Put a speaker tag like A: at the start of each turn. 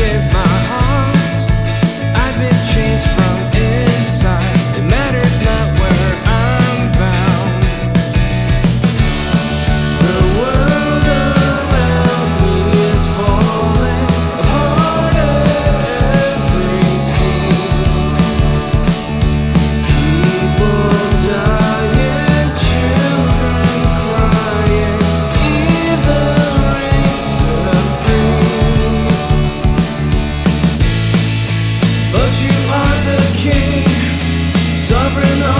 A: give my sovereign